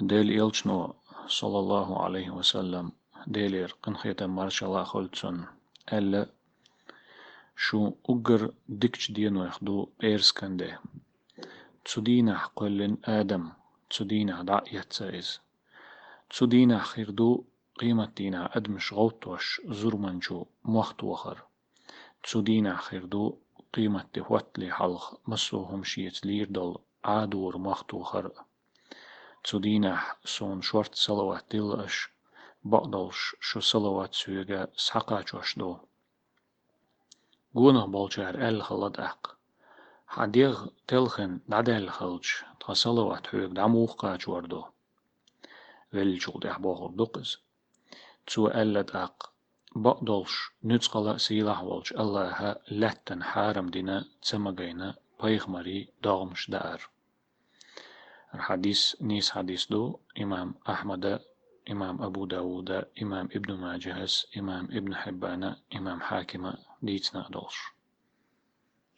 ديل يلشنو صلى الله عليه وسلم ديلير قنخيتا مارشالا خلتسون ألا شو أجر ديكش دينو يخدو بيرس كنده تسودينح قلن آدم تسودينح دع يتسايز. تسودينح خيردو قيمة دينا أدمش غوتوش زرمنشو موخت وخر تسودينح خيردو قيمة لي حلخ مسوهم شيت لير دول عادور موخت وخر تسودينح سون شورت صلوات دلش بقدلش شو صلوات سويغا سحقاچوش دو گونه بالچار ال خلد اق حديغ تلخن دعدل خلج تصلوات حيوك دعموخ قاچ وردو velçul deh bohur duqız. Tsu ellet aq baqdolş nütsqala silah volç Allah'a letten haram dina tsamagayna paygmari dağmış dar. الحديث نيس حديث دو إمام أحمد إمام أبو داود إمام ابن ماجهس إمام ابن حبان إمام حاكمة ديتنا دوش